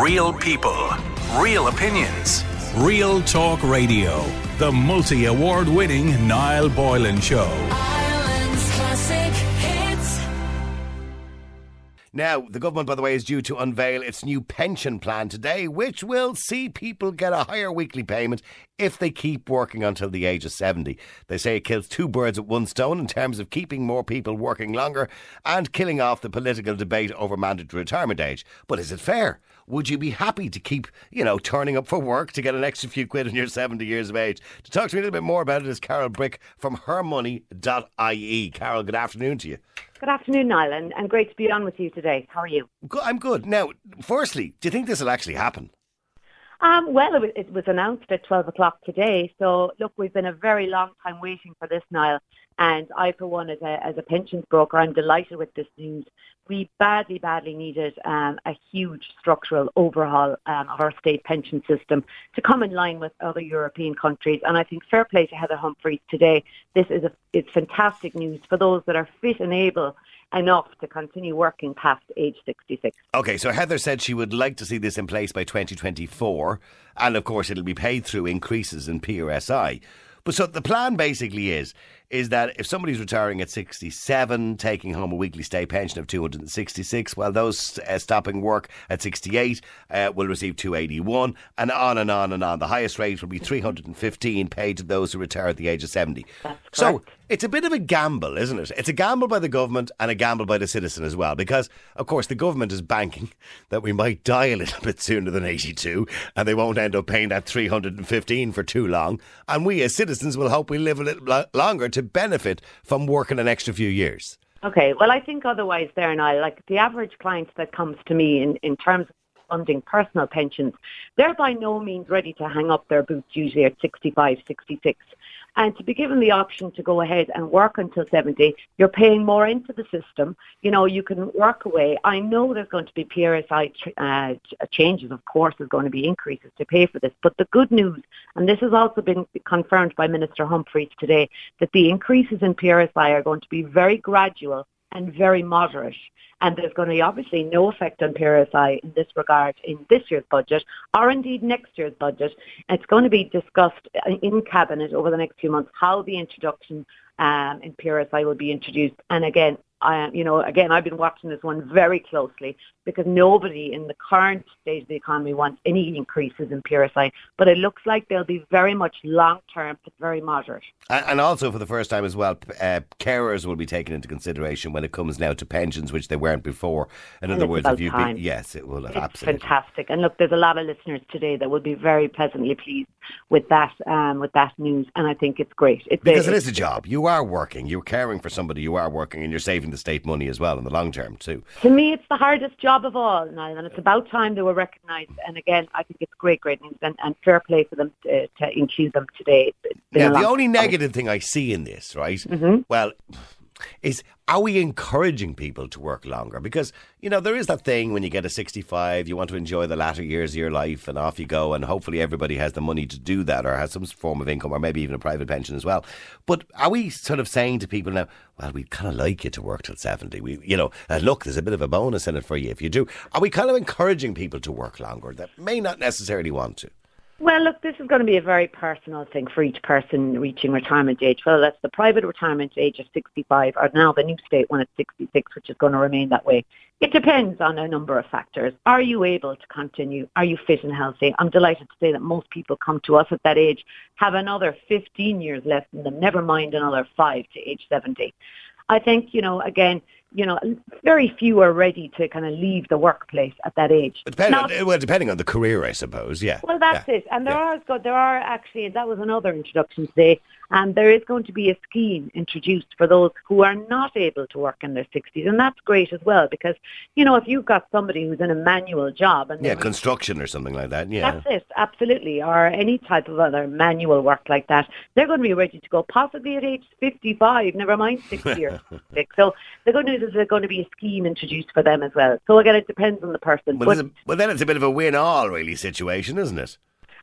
Real people, real opinions. Real Talk Radio. The multi award winning Niall Boylan Show. Ireland's classic hits. Now, the government, by the way, is due to unveil its new pension plan today, which will see people get a higher weekly payment if they keep working until the age of 70. They say it kills two birds with one stone in terms of keeping more people working longer and killing off the political debate over mandatory retirement age. But is it fair? Would you be happy to keep, you know, turning up for work to get an extra few quid when you're 70 years of age? To talk to me a little bit more about it is Carol Brick from hermoney.ie. Carol, good afternoon to you. Good afternoon, Niall, and, and great to be on with you today. How are you? I'm good. Now, firstly, do you think this will actually happen? Um, well, it was, it was announced at 12 o'clock today. So, look, we've been a very long time waiting for this, Niall. And I, for one, as a, as a pensions broker, I'm delighted with this news. We badly, badly needed um, a huge structural overhaul um, of our state pension system to come in line with other European countries. And I think fair play to Heather Humphreys today. This is a, it's fantastic news for those that are fit and able enough to continue working past age 66. Okay, so Heather said she would like to see this in place by 2024, and of course it'll be paid through increases in PRSI. But so the plan basically is is that if somebody's retiring at 67, taking home a weekly state pension of 266, while those uh, stopping work at 68 uh, will receive 281, and on and on and on. The highest rate will be 315 paid to those who retire at the age of 70. That's so correct. It's a bit of a gamble, isn't it? It's a gamble by the government and a gamble by the citizen as well, because of course the government is banking that we might die a little bit sooner than 82, and they won't end up paying that 315 for too long, and we as citizens will hope we live a little longer to benefit from working an extra few years. Okay, well, I think otherwise there and I, like the average client that comes to me in, in terms of funding personal pensions, they're by no means ready to hang up their boots usually at 65, 66. And to be given the option to go ahead and work until 70, you're paying more into the system. You know, you can work away. I know there's going to be PRSI uh, changes, of course, there's going to be increases to pay for this. But the good news, and this has also been confirmed by Minister Humphreys today, that the increases in PRSI are going to be very gradual and very moderate. And there's going to be obviously no effect on PRSI in this regard in this year's budget or indeed next year's budget. It's going to be discussed in Cabinet over the next few months how the introduction um, in PRSI will be introduced. And again, I, you know, again, I've been watching this one very closely because nobody in the current state of the economy wants any increases in PRSI. But it looks like they'll be very much long-term, but very moderate. And also, for the first time as well, uh, carers will be taken into consideration when it comes now to pensions, which they weren't before. In And other words, if you time. be, yes, it will have It's absolutely. fantastic. And look, there's a lot of listeners today that will be very pleasantly pleased with that, um, with that news. And I think it's great. It's Because it a, is a job. You are working. You're caring for somebody. You are working, and you're saving the state money as well in the long term too. To me, it's the hardest job of all, Niall, and it's about time they were recognised. And again, I think it's great, great news, and, and fair play for them to, to include them today. It's been a Now, the only time. negative thing I see in this, right? Mm-hmm. Well, is are we encouraging people to work longer? Because you know there is that thing when you get a sixty-five, you want to enjoy the latter years of your life, and off you go, and hopefully everybody has the money to do that, or has some form of income, or maybe even a private pension as well. But are we sort of saying to people now, well, we'd kind of like you to work till seventy? We, you know, uh, look, there's a bit of a bonus in it for you if you do. Are we kind of encouraging people to work longer that may not necessarily want to? Well, look, this is going to be a very personal thing for each person reaching retirement age. Whether that's the private retirement age of 65 or now the new state one at 66, which is going to remain that way. It depends on a number of factors. Are you able to continue? Are you fit and healthy? I'm delighted to say that most people come to us at that age have another 15 years left in them, never mind another five to age 70. I think, you know, again, you know, very few are ready to kind of leave the workplace at that age. Depending, Now- on, well, depending on the career, I suppose. Yeah. well, that's Yeah. it. And there Yeah. are there are actually that was another introduction today. And there is going to be a scheme introduced for those who are not able to work in their 60s, and that's great as well because you know if you've got somebody who's in a manual job and Yeah, construction or something like that. Yeah. that's it, absolutely, or any type of other manual work like that, they're going to be ready to go possibly at age 55, never mind 60 or 66. So the good news is there's going to be a scheme introduced for them as well. So again, it depends on the person. Well, But- a- well, then it's a bit of a win-all really situation, isn't it?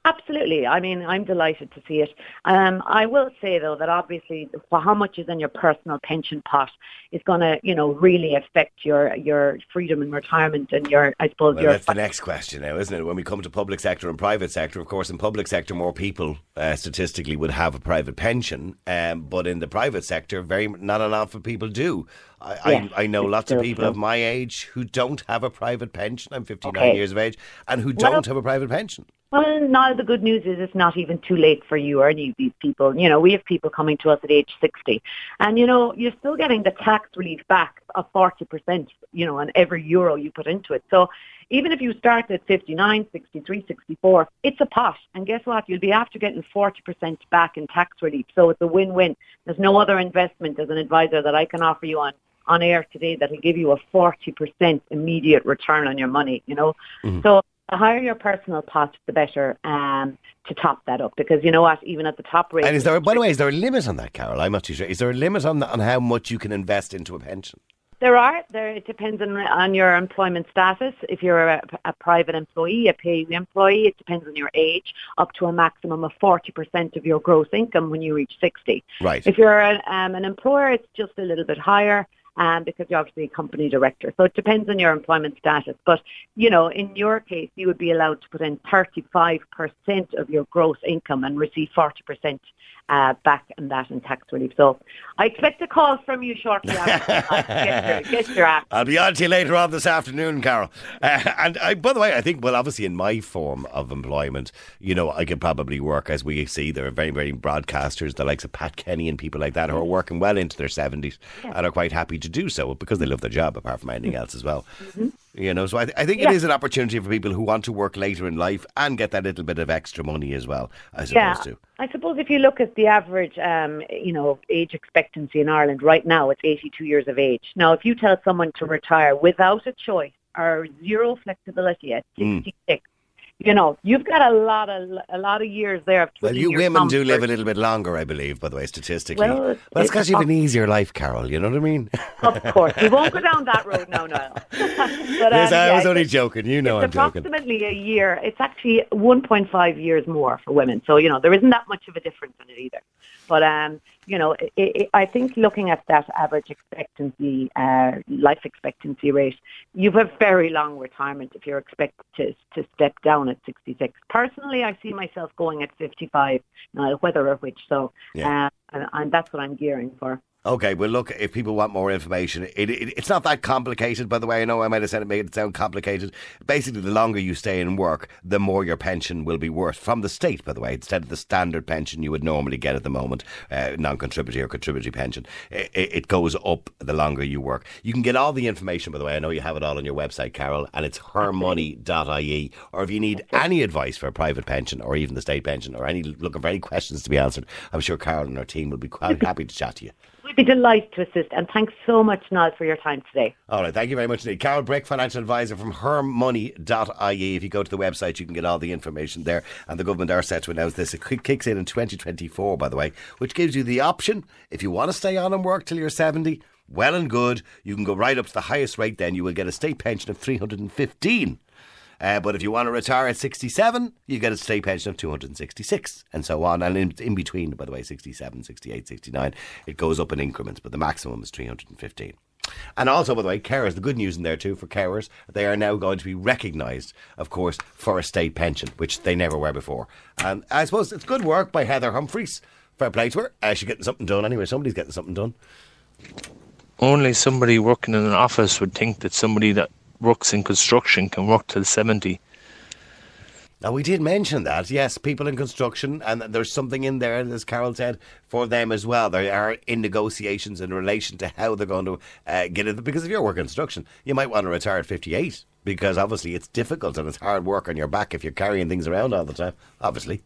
Absolutely. I mean, I'm delighted to see it. Um, I will say though that obviously, how much is in your personal pension pot is going to, you know, really affect your your freedom in retirement and your, I suppose, Well, your. that's the next question now, isn't it? When we come to public sector and private sector, of course, in public sector, more people uh, statistically would have a private pension, um, but in the private sector, very not enough of people do. I, Yes, I, I know lots of people true. of my age who don't have a private pension. I'm 59 Okay. years of age, and who don't have a private pension. Well, now the good news is it's not even too late for you or any of these people. You know, we have people coming to us at age 60. And, you know, you're still getting the tax relief back of 40%, you know, on every euro you put into it. So even if you start at 59, 63, 64, it's a pot. And guess what? You'll be after getting 40% back in tax relief. So it's a win-win. There's no other investment as an advisor that I can offer you on on air today that will give you a 40% immediate return on your money, you know. Mm-hmm. So the higher your personal pot, the better um, to top that up. Because you know what, even at the top rate, And is there, by the way, is there a limit on that, Carol? I'm not too sure. Is there a limit on on how much you can invest into a pension? there are there. It depends on on your employment status. If you're a, a private employee, a paid employee, it depends on your age. Up to a maximum of forty percent of your gross income when you reach sixty. Right. If you're an, um, an employer, it's just a little bit higher um, because you're obviously a company director. So it depends on your employment status. But, you know, in your case, you would be allowed to put in 35% of your gross income and receive 40% uh, back and that in tax relief. So I expect a call from you shortly after. get, your, get your app. I'll be on to you later on this afternoon, Carol. Uh, and I, by the way, I think, well, obviously, in my form of employment, you know, I could probably work, as we see, there are very, very broadcasters, the likes of Pat Kenny and people like that, who are working well into their 70s and are quite happy to do so because they love their job, apart from anything else as well. You know, so I, th- I think it Yeah. is an opportunity for people who want to work later in life and get that little bit of extra money as well, as Yeah, too. I suppose if you look at the average, um, you know, age expectancy in Ireland right now, it's 82 years of age. Now, if you tell someone to retire without a choice or zero flexibility at Mm. 66, you know, you've got a lot of a lot of years there. Of Well, you women do live a little bit longer, I believe, by the way, statistically. Well, Well, it's- it's because you have an easier life, Carol, you know what I mean? Of course, we won't go down that road now, Niall. but, um, Liz, I yeah, was only joking. You know I'm it's joking. approximately a year. It's actually 1.5 years more for women. So, you know, there isn't that much of a difference in it either. But, um, you know, it, it, I think looking at that average expectancy, uh, life expectancy rate, you've a very long retirement if you're expected to, to step down at 66. Personally, I see myself going at 55, uh, whether or which. So, Yeah. uh, and, and that's what I'm gearing for. Okay, well, look, if people want more information, it, it, it's not that complicated, by the way. I know I might have said it, made it sound complicated. Basically, the longer you stay in work, the more your pension will be worth from the state, by the way, instead of the standard pension you would normally get at the moment, uh, non contributory or contributory pension. It, it goes up the longer you work. You can get all the information, by the way. I know you have it all on your website, Carol, and it's hermoney.ie. Or if you need any advice for a private pension or even the state pension or any looking for any questions to be answered, I'm sure Carol and her team will be quite happy to chat to you. We'd be delighted to assist. And thanks so much, Niall, for your time today. All right, thank you very much indeed. Carol Brick, financial advisor from hermoney.ie. If you go to the website, you can get all the information there. And the government are set to announce this. It kicks in in 2024, by the way, which gives you the option, if you want to stay on and work till you're 70, well and good. You can go right up to the highest rate then. You will get a state pension of 315. Uh, but if you want to retire at 67, you get a state pension of 266 and so on. And in, in between, by the way, 67, 68, 69, it goes up in increments, but the maximum is 315. And also, by the way, carers, the good news in there too for carers, they are now going to be recognised, of course, for a state pension, which they never were before. And I suppose it's good work by Heather Humphreys. Fair play to her. Uh, she's getting something done anyway. Somebody's getting something done. Only somebody working in an office would think that somebody that works in construction can work till 70. Now, we did mention that, yes, people in construction, and there's something in there, as Carol said, for them as well. They are in negotiations in relation to how they're going to uh, get it. Because if you're working in construction, you might want to retire at 58, because obviously it's difficult and it's hard work on your back if you're carrying things around all the time, obviously.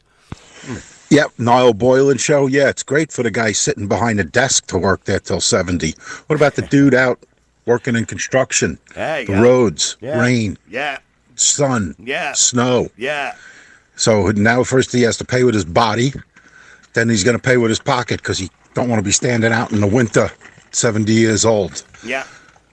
Yep, Niall Boylan show. Yeah, it's great for the guy sitting behind a desk to work there till 70. What about the dude out working in construction? Yeah, the roads, Yeah. rain, Yeah, sun, Yeah. snow. yeah. So now first he has to pay with his body, then he's going to pay with his pocket because he don't want to be standing out in the winter, 70 years old. Yeah.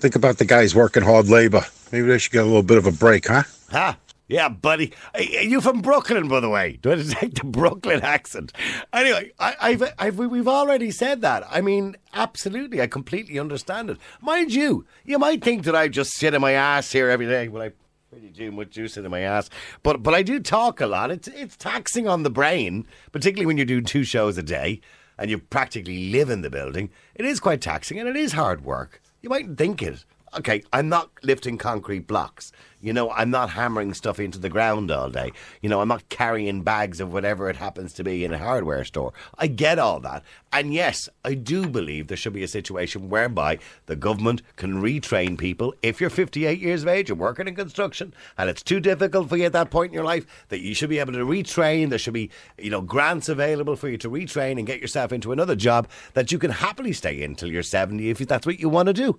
Think about the guys working hard labor. Maybe they should get a little bit of a break, huh? Ha! Yeah, buddy. Are you from Brooklyn, by the way? Do I detect the Brooklyn accent? Anyway, I, I've, I've, we've already said that. I mean, absolutely. I completely understand it. Mind you, you might think that I just sit in my ass here every day. Well, I pretty do much juice in my ass, but but I do talk a lot. It's it's taxing on the brain, particularly when you're doing two shows a day and you practically live in the building. It is quite taxing and it is hard work. You mightn't think it. Okay, I'm not lifting concrete blocks. You know, I'm not hammering stuff into the ground all day. You know, I'm not carrying bags of whatever it happens to be in a hardware store. I get all that. And yes, I do believe there should be a situation whereby the government can retrain people if you're 58 years of age and working in construction and it's too difficult for you at that point in your life that you should be able to retrain. There should be, you know, grants available for you to retrain and get yourself into another job that you can happily stay in till you're 70 if that's what you want to do.